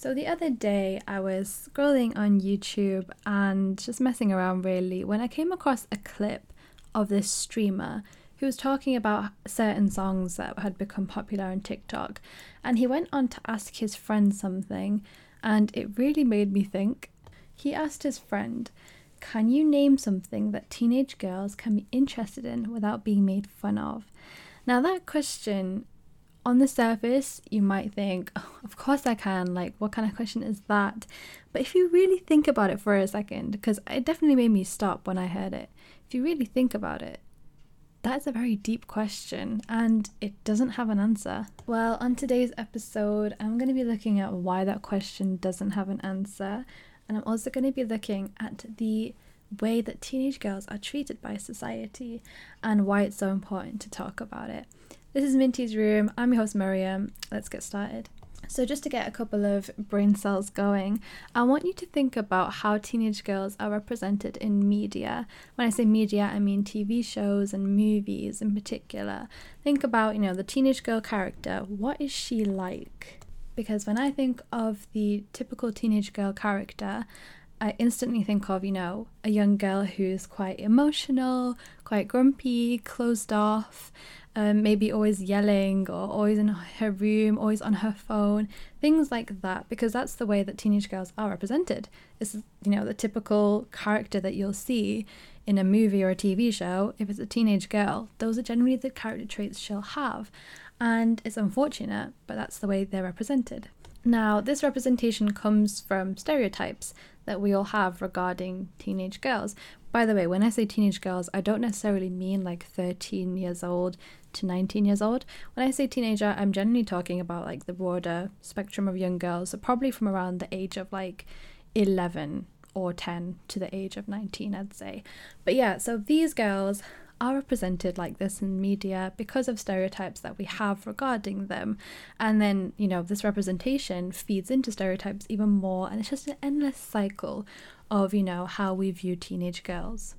So the other day I was scrolling on YouTube and just messing around really when I came across a clip of this streamer who was talking about certain songs that had become popular on TikTok and he went on to ask his friend something and it really made me think. He asked his friend, "Can you name something that teenage girls can be interested in without being made fun of?" Now that question on the surface, you might think, oh, of course I can. Like, what kind of question is that? But if you really think about it for a second, because it definitely made me stop when I heard it, if you really think about it, that's a very deep question and it doesn't have an answer. Well, on today's episode, I'm going to be looking at why that question doesn't have an answer, and I'm also going to be looking at the way that teenage girls are treated by society and why it's so important to talk about it. This is Minty's Room. I'm your host, Maryam. Let's get started. So, just to get a couple of brain cells going, I want you to think about how teenage girls are represented in media. When I say media, I mean TV shows and movies in particular. Think about, you know, the teenage girl character. What is she like? Because when I think of the typical teenage girl character, I instantly think of, you know, a young girl who's quite emotional, quite grumpy, closed off, um, maybe always yelling or always in her room, always on her phone, things like that, because that's the way that teenage girls are represented. It's, you know, the typical character that you'll see in a movie or a TV show. If it's a teenage girl, those are generally the character traits she'll have. And it's unfortunate, but that's the way they're represented. Now, this representation comes from stereotypes that we all have regarding teenage girls. By the way, when I say teenage girls, I don't necessarily mean like 13 years old to 19 years old. When I say teenager, I'm generally talking about like the broader spectrum of young girls, so probably from around the age of like 11 or 10 to the age of 19, I'd say. But yeah, so these girls are represented like this in media because of stereotypes that we have regarding them. And then, you know, this representation feeds into stereotypes even more, and it's just an endless cycle of, you know, how we view teenage girls.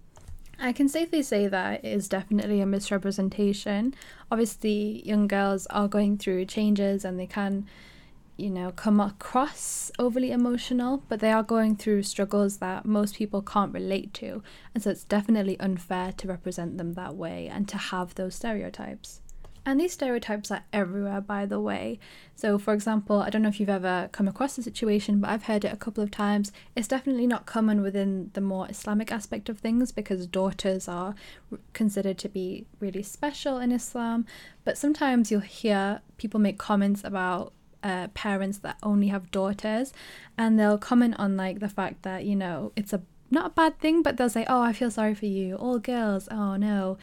I can safely say that it is definitely a misrepresentation. Obviously, young girls are going through changes and they can you know, come across overly emotional, but they are going through struggles that most people can't relate to. And so it's definitely unfair to represent them that way and to have those stereotypes. And these stereotypes are everywhere, by the way. So, for example, I don't know if you've ever come across the situation, but I've heard it a couple of times. It's definitely not common within the more Islamic aspect of things because daughters are considered to be really special in Islam. But sometimes you'll hear people make comments about uh, parents that only have daughters and they'll comment on like the fact that you know it's a not a bad thing but they'll say oh i feel sorry for you. All girls oh no.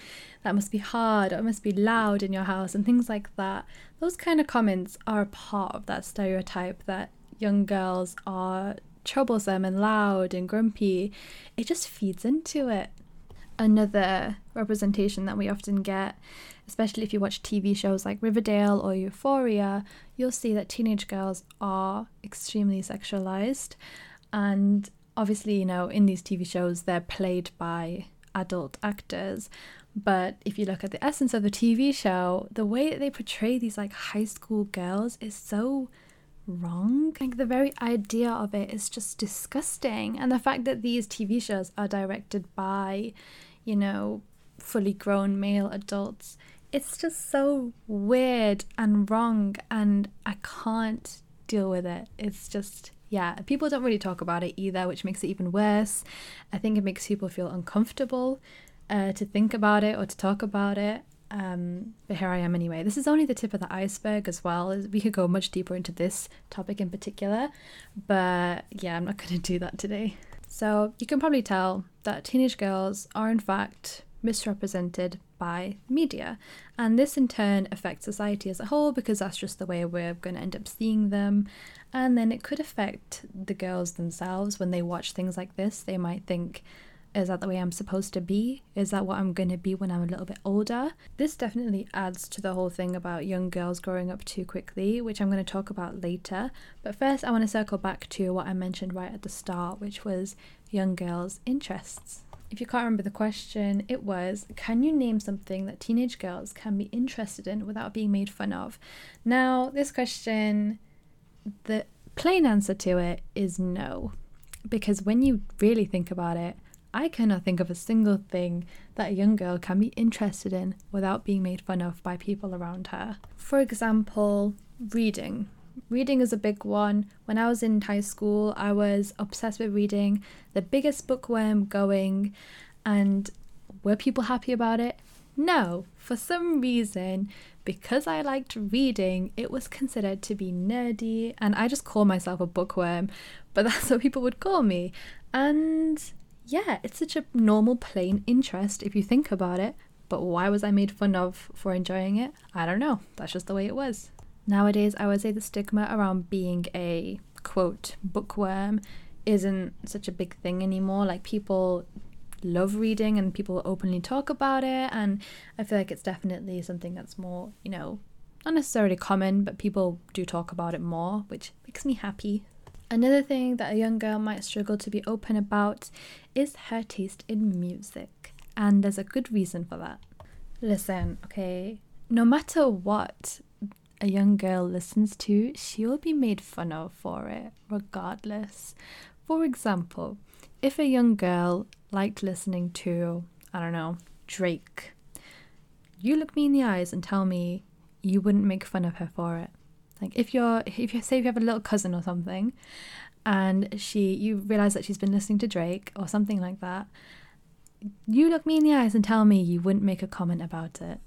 That must be hard. It must be loud in your house and things like that. Those kind of comments are a part of that stereotype that young girls are troublesome and loud and grumpy. It just feeds into it another representation that we often get especially if you watch TV shows like Riverdale or Euphoria, you'll see that teenage girls are extremely sexualized. And obviously, you know, in these TV shows, they're played by adult actors. But if you look at the essence of the TV show, the way that they portray these like high school girls is so wrong. Like the very idea of it is just disgusting. And the fact that these TV shows are directed by, you know, fully grown male adults it's just so weird and wrong and I can't deal with it. It's just yeah, people don't really talk about it either, which makes it even worse. I think it makes people feel uncomfortable uh, to think about it or to talk about it. Um, but here I am anyway. This is only the tip of the iceberg as well. We could go much deeper into this topic in particular, but yeah, I'm not going to do that today. So you can probably tell that teenage girls are in fact misrepresented by media. And this in turn affects society as a whole because that's just the way we're going to end up seeing them. And then it could affect the girls themselves when they watch things like this. They might think, is that the way I'm supposed to be? Is that what I'm going to be when I'm a little bit older? This definitely adds to the whole thing about young girls growing up too quickly, which I'm going to talk about later. But first, I want to circle back to what I mentioned right at the start, which was young girls' interests. If you can't remember the question, it was Can you name something that teenage girls can be interested in without being made fun of? Now, this question, the plain answer to it is no. Because when you really think about it, I cannot think of a single thing that a young girl can be interested in without being made fun of by people around her. For example, reading. Reading is a big one. When I was in high school, I was obsessed with reading, the biggest bookworm going, and were people happy about it? No. For some reason, because I liked reading, it was considered to be nerdy, and I just call myself a bookworm, but that's what people would call me. And yeah, it's such a normal, plain interest if you think about it. But why was I made fun of for enjoying it? I don't know. That's just the way it was. Nowadays, I would say the stigma around being a quote bookworm isn't such a big thing anymore. Like people love reading and people openly talk about it, and I feel like it's definitely something that's more, you know, not necessarily common, but people do talk about it more, which makes me happy. Another thing that a young girl might struggle to be open about is her taste in music, and there's a good reason for that. Listen, okay, no matter what a young girl listens to, she will be made fun of for it, regardless. For example, if a young girl liked listening to, I don't know, Drake, you look me in the eyes and tell me you wouldn't make fun of her for it. Like if you're if you say if you have a little cousin or something and she you realize that she's been listening to Drake or something like that, you look me in the eyes and tell me you wouldn't make a comment about it.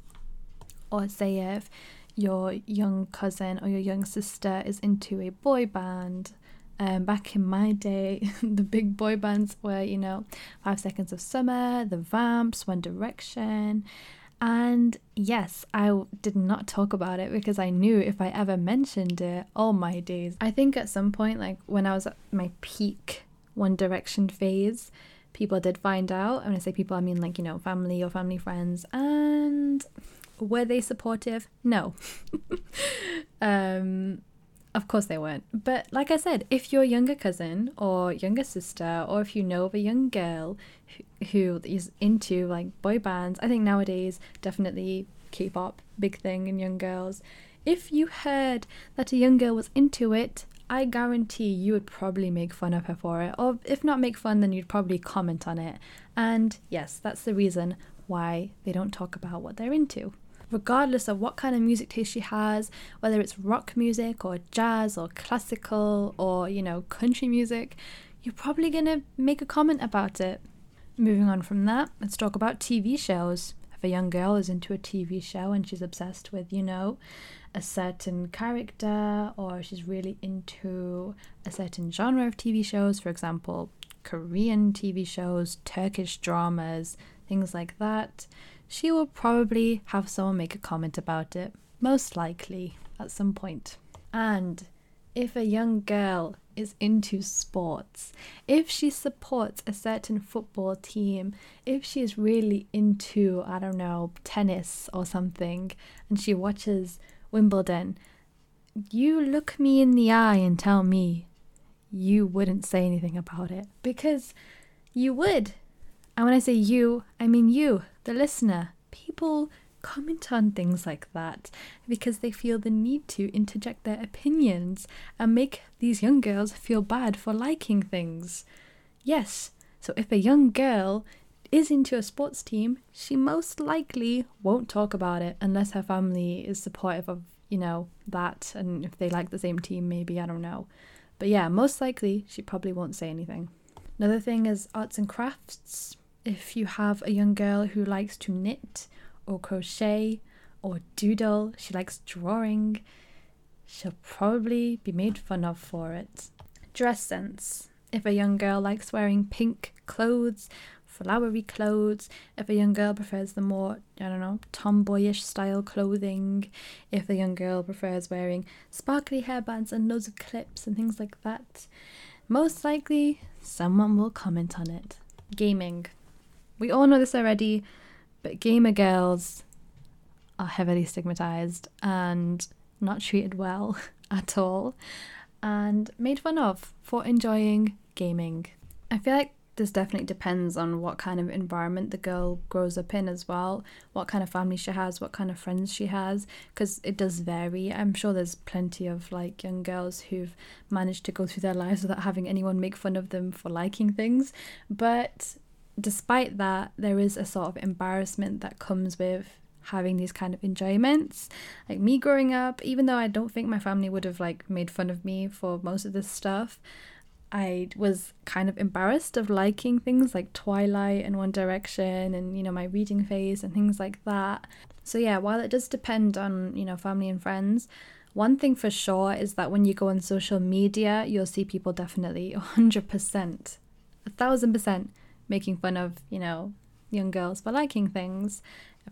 Or say if your young cousin or your young sister is into a boy band. Um, back in my day, the big boy bands were, you know, Five Seconds of Summer, The Vamps, One Direction. And yes, I did not talk about it because I knew if I ever mentioned it, all my days. I think at some point, like when I was at my peak One Direction phase, people did find out. When I say people, I mean like, you know, family or family friends. And were they supportive? No. um, of course they weren't. But like I said, if your younger cousin or younger sister, or if you know of a young girl who, who is into like boy bands, I think nowadays definitely K-pop big thing in young girls. If you heard that a young girl was into it, I guarantee you would probably make fun of her for it, or if not make fun, then you'd probably comment on it. And yes, that's the reason why they don't talk about what they're into regardless of what kind of music taste she has, whether it's rock music or jazz or classical or, you know, country music, you're probably going to make a comment about it. Moving on from that, let's talk about TV shows. If a young girl is into a TV show and she's obsessed with, you know, a certain character or she's really into a certain genre of TV shows, for example, Korean TV shows, Turkish dramas, things like that, she will probably have someone make a comment about it, most likely at some point. And if a young girl is into sports, if she supports a certain football team, if she is really into, I don't know, tennis or something, and she watches Wimbledon, you look me in the eye and tell me you wouldn't say anything about it because you would. And when I say you, I mean you, the listener. People comment on things like that because they feel the need to interject their opinions and make these young girls feel bad for liking things. Yes, so if a young girl is into a sports team, she most likely won't talk about it unless her family is supportive of, you know, that and if they like the same team, maybe, I don't know. But yeah, most likely she probably won't say anything. Another thing is arts and crafts if you have a young girl who likes to knit or crochet or doodle, she likes drawing, she'll probably be made fun of for it. Dress sense. If a young girl likes wearing pink clothes, flowery clothes, if a young girl prefers the more, I don't know, tomboyish style clothing, if a young girl prefers wearing sparkly hairbands and loads of clips and things like that, most likely someone will comment on it. Gaming. We all know this already, but gamer girls are heavily stigmatized and not treated well at all and made fun of for enjoying gaming. I feel like this definitely depends on what kind of environment the girl grows up in as well, what kind of family she has, what kind of friends she has, because it does vary. I'm sure there's plenty of like young girls who've managed to go through their lives without having anyone make fun of them for liking things. But despite that, there is a sort of embarrassment that comes with having these kind of enjoyments. Like me growing up, even though I don't think my family would have like made fun of me for most of this stuff, I was kind of embarrassed of liking things like Twilight and One Direction and you know my reading phase and things like that. So yeah, while it does depend on, you know, family and friends, one thing for sure is that when you go on social media, you'll see people definitely 100%, a thousand percent making fun of, you know, young girls for liking things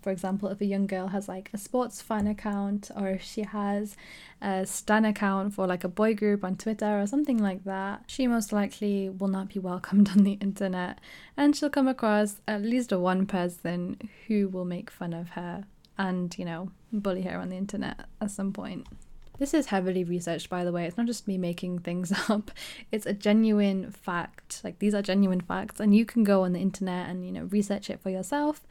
for example, if a young girl has like a sports fan account or if she has a Stan account for like a boy group on Twitter or something like that, she most likely will not be welcomed on the internet and she'll come across at least one person who will make fun of her and, you know, bully her on the internet at some point. This is heavily researched, by the way. It's not just me making things up. It's a genuine fact. Like these are genuine facts, and you can go on the internet and you know research it for yourself.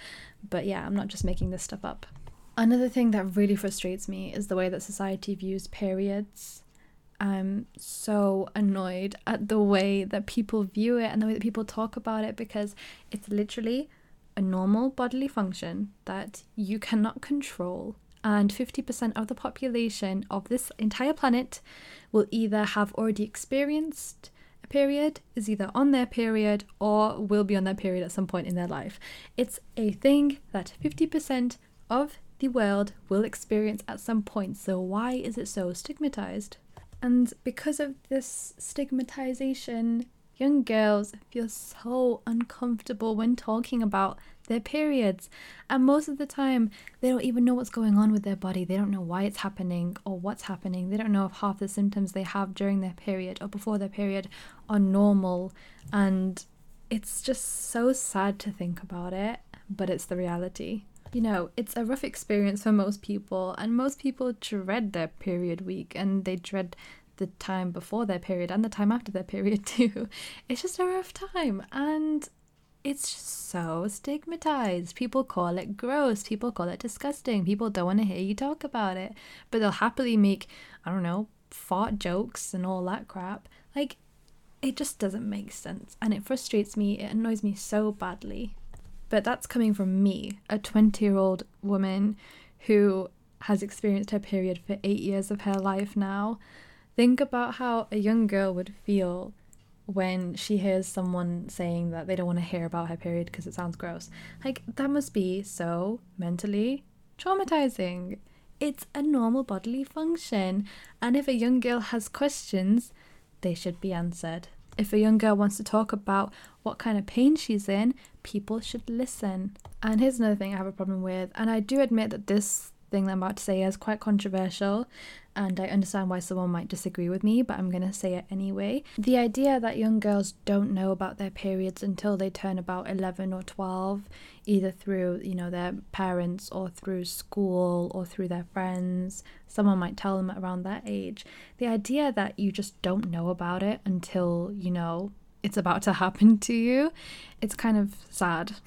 But yeah, I'm not just making this stuff up. Another thing that really frustrates me is the way that society views periods. I'm so annoyed at the way that people view it and the way that people talk about it because it's literally a normal bodily function that you cannot control and 50% of the population of this entire planet will either have already experienced a period, is either on their period, or will be on their period at some point in their life. It's a thing that 50% of the world will experience at some point, so why is it so stigmatized? And because of this stigmatization, young girls feel so uncomfortable when talking about their periods. And most of the time, they don't even know what's going on with their body. They don't know why it's happening or what's happening. They don't know if half the symptoms they have during their period or before their period are normal. And it's just so sad to think about it, but it's the reality. You know, it's a rough experience for most people, and most people dread their period week and they dread the time before their period and the time after their period too. It's just a rough time and it's so stigmatized. People call it gross. People call it disgusting. People don't want to hear you talk about it, but they'll happily make, I don't know, fart jokes and all that crap. Like, it just doesn't make sense and it frustrates me. It annoys me so badly. But that's coming from me, a 20 year old woman who has experienced her period for eight years of her life now. Think about how a young girl would feel when she hears someone saying that they don't want to hear about her period because it sounds gross. Like, that must be so mentally traumatizing. It's a normal bodily function, and if a young girl has questions, they should be answered. If a young girl wants to talk about what kind of pain she's in, people should listen. And here's another thing I have a problem with, and I do admit that this thing that I'm about to say is quite controversial, and I understand why someone might disagree with me, but I'm going to say it anyway. The idea that young girls don't know about their periods until they turn about 11 or 12, either through, you know, their parents or through school or through their friends, someone might tell them around that age. The idea that you just don't know about it until, you know, it's about to happen to you, it's kind of sad.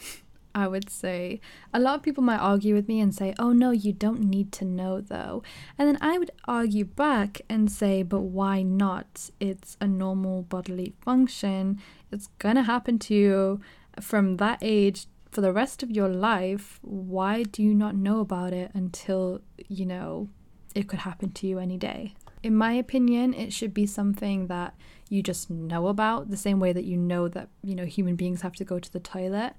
I would say. A lot of people might argue with me and say, oh no, you don't need to know though. And then I would argue back and say, but why not? It's a normal bodily function. It's gonna happen to you from that age for the rest of your life. Why do you not know about it until, you know, it could happen to you any day? In my opinion, it should be something that you just know about, the same way that you know that, you know, human beings have to go to the toilet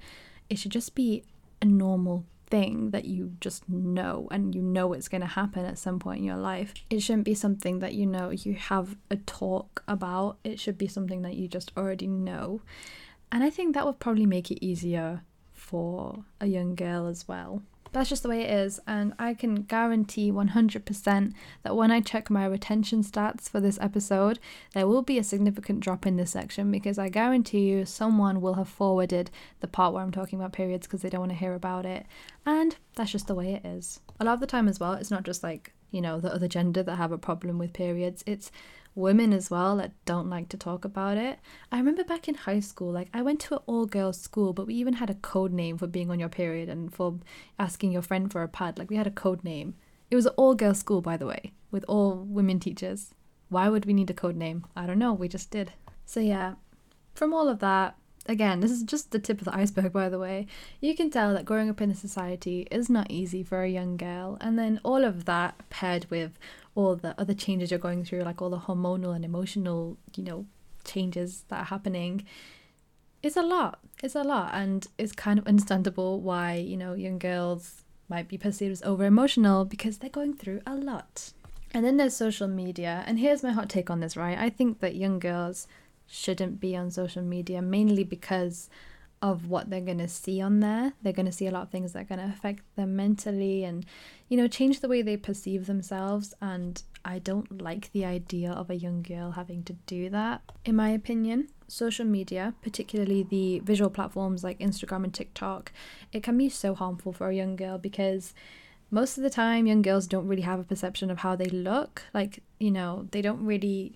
it should just be a normal thing that you just know and you know it's going to happen at some point in your life. It shouldn't be something that you know you have a talk about. It should be something that you just already know. And I think that would probably make it easier for a young girl as well. That's just the way it is, and I can guarantee 100% that when I check my retention stats for this episode, there will be a significant drop in this section because I guarantee you someone will have forwarded the part where I'm talking about periods because they don't want to hear about it, and that's just the way it is. A lot of the time, as well, it's not just like, you know, the other gender that have a problem with periods, it's women as well that don't like to talk about it. I remember back in high school, like I went to an all girls school, but we even had a code name for being on your period and for asking your friend for a pad. Like we had a code name. It was an all girls school, by the way, with all women teachers. Why would we need a code name? I don't know, we just did. So, yeah, from all of that, again, this is just the tip of the iceberg, by the way. You can tell that growing up in a society is not easy for a young girl, and then all of that paired with all the other changes you're going through, like all the hormonal and emotional, you know, changes that are happening, it's a lot. It's a lot, and it's kind of understandable why, you know, young girls might be perceived as over emotional because they're going through a lot. And then there's social media, and here's my hot take on this, right? I think that young girls shouldn't be on social media mainly because of what they're going to see on there. They're going to see a lot of things that are going to affect them mentally and, you know, change the way they perceive themselves. And I don't like the idea of a young girl having to do that. In my opinion, social media, particularly the visual platforms like Instagram and TikTok, it can be so harmful for a young girl because most of the time young girls don't really have a perception of how they look. Like, you know, they don't really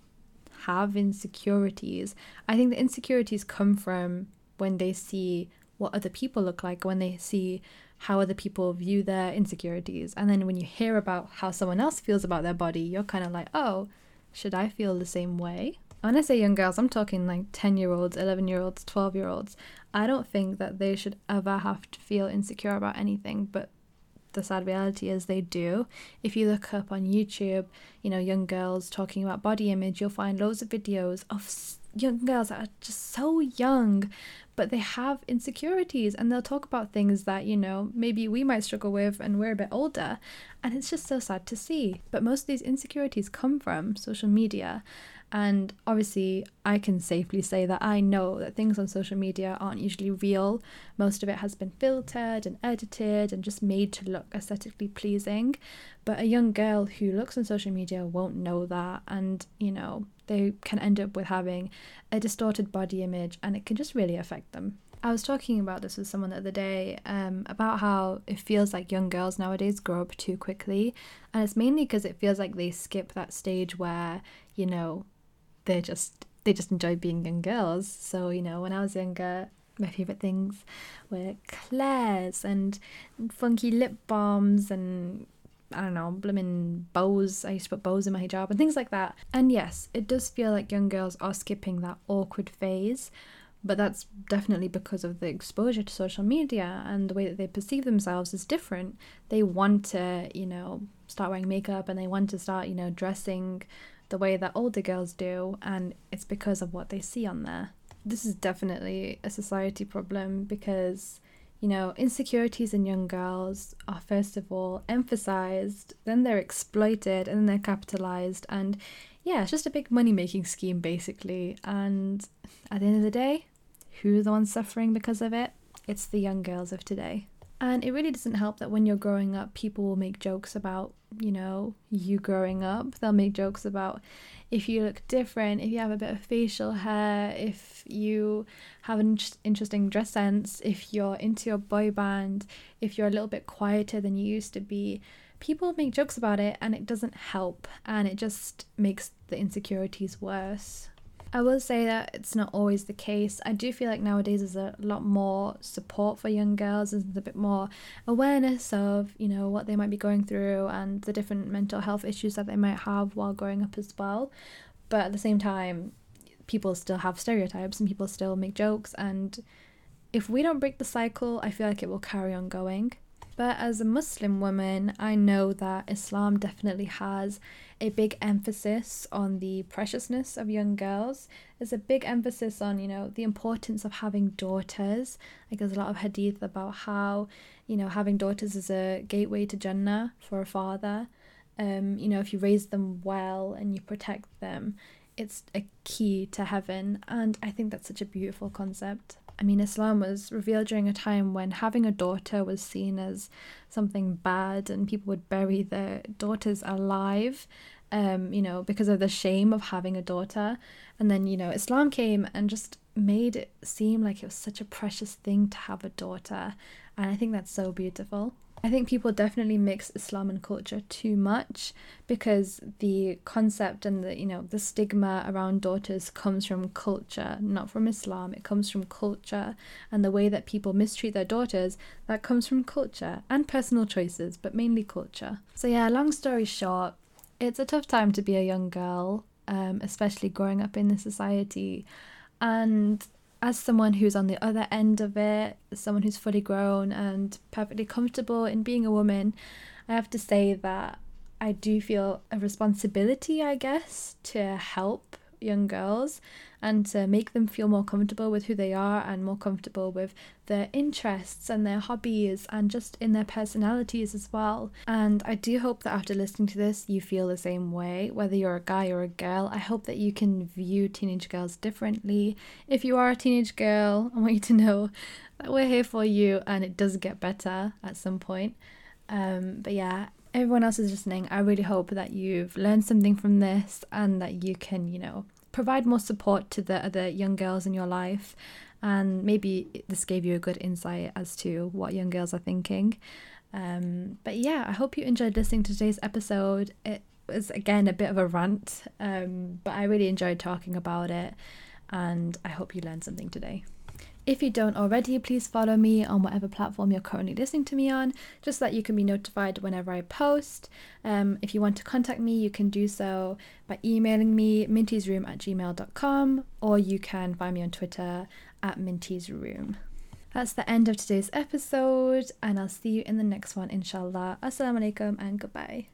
have insecurities. I think the insecurities come from when they see what other people look like, when they see how other people view their insecurities. And then when you hear about how someone else feels about their body, you're kind of like, oh, should I feel the same way? When I say young girls, I'm talking like 10 year olds, 11 year olds, 12 year olds. I don't think that they should ever have to feel insecure about anything, but the sad reality is they do. If you look up on YouTube, you know, young girls talking about body image, you'll find loads of videos of young girls that are just so young, but they have insecurities and they'll talk about things that, you know, maybe we might struggle with and we're a bit older. And it's just so sad to see. But most of these insecurities come from social media. And obviously, I can safely say that I know that things on social media aren't usually real. Most of it has been filtered and edited and just made to look aesthetically pleasing. But a young girl who looks on social media won't know that. And, you know, they can end up with having a distorted body image and it can just really affect them. I was talking about this with someone the other day um, about how it feels like young girls nowadays grow up too quickly. And it's mainly because it feels like they skip that stage where, you know, they just they just enjoy being young girls. So you know, when I was younger, my favorite things were Claire's and funky lip balms and I don't know, blooming bows. I used to put bows in my hijab and things like that. And yes, it does feel like young girls are skipping that awkward phase, but that's definitely because of the exposure to social media and the way that they perceive themselves is different. They want to, you know, start wearing makeup and they want to start, you know, dressing the way that older girls do, and it's because of what they see on there. This is definitely a society problem because, you know, insecurities in young girls are first of all emphasized, then they're exploited, and then they're capitalized. And yeah, it's just a big money making scheme basically. And at the end of the day, who's the ones suffering because of it? It's the young girls of today. And it really doesn't help that when you're growing up, people will make jokes about, you know, you growing up. They'll make jokes about if you look different, if you have a bit of facial hair, if you have an interesting dress sense, if you're into your boy band, if you're a little bit quieter than you used to be. People make jokes about it and it doesn't help and it just makes the insecurities worse. I will say that it's not always the case. I do feel like nowadays there's a lot more support for young girls, there's a bit more awareness of, you know, what they might be going through and the different mental health issues that they might have while growing up as well. But at the same time, people still have stereotypes and people still make jokes and if we don't break the cycle, I feel like it will carry on going. But as a Muslim woman, I know that Islam definitely has a big emphasis on the preciousness of young girls. There's a big emphasis on, you know, the importance of having daughters. Like there's a lot of hadith about how, you know, having daughters is a gateway to Jannah for a father. Um, you know, if you raise them well and you protect them, it's a key to heaven. And I think that's such a beautiful concept. I mean, Islam was revealed during a time when having a daughter was seen as something bad, and people would bury their daughters alive, um, you know, because of the shame of having a daughter. And then, you know, Islam came and just made it seem like it was such a precious thing to have a daughter. And I think that's so beautiful. I think people definitely mix Islam and culture too much because the concept and the you know the stigma around daughters comes from culture, not from Islam. It comes from culture and the way that people mistreat their daughters, that comes from culture and personal choices, but mainly culture. So yeah, long story short, it's a tough time to be a young girl, um, especially growing up in the society. And as someone who's on the other end of it, someone who's fully grown and perfectly comfortable in being a woman, I have to say that I do feel a responsibility, I guess, to help young girls and to make them feel more comfortable with who they are and more comfortable with their interests and their hobbies and just in their personalities as well. And I do hope that after listening to this, you feel the same way, whether you're a guy or a girl. I hope that you can view teenage girls differently. If you are a teenage girl, I want you to know that we're here for you and it does get better at some point. Um, but yeah, everyone else is listening, I really hope that you've learned something from this and that you can, you know, provide more support to the other young girls in your life. And maybe this gave you a good insight as to what young girls are thinking. Um, but yeah, I hope you enjoyed listening to today's episode. It was again a bit of a rant, um, but I really enjoyed talking about it, and I hope you learned something today. If you don't already, please follow me on whatever platform you're currently listening to me on, just so that you can be notified whenever I post. Um, if you want to contact me, you can do so by emailing me mintiesroom at gmail.com or you can find me on Twitter at mintiesroom. That's the end of today's episode, and I'll see you in the next one, inshallah. Assalamu alaikum and goodbye.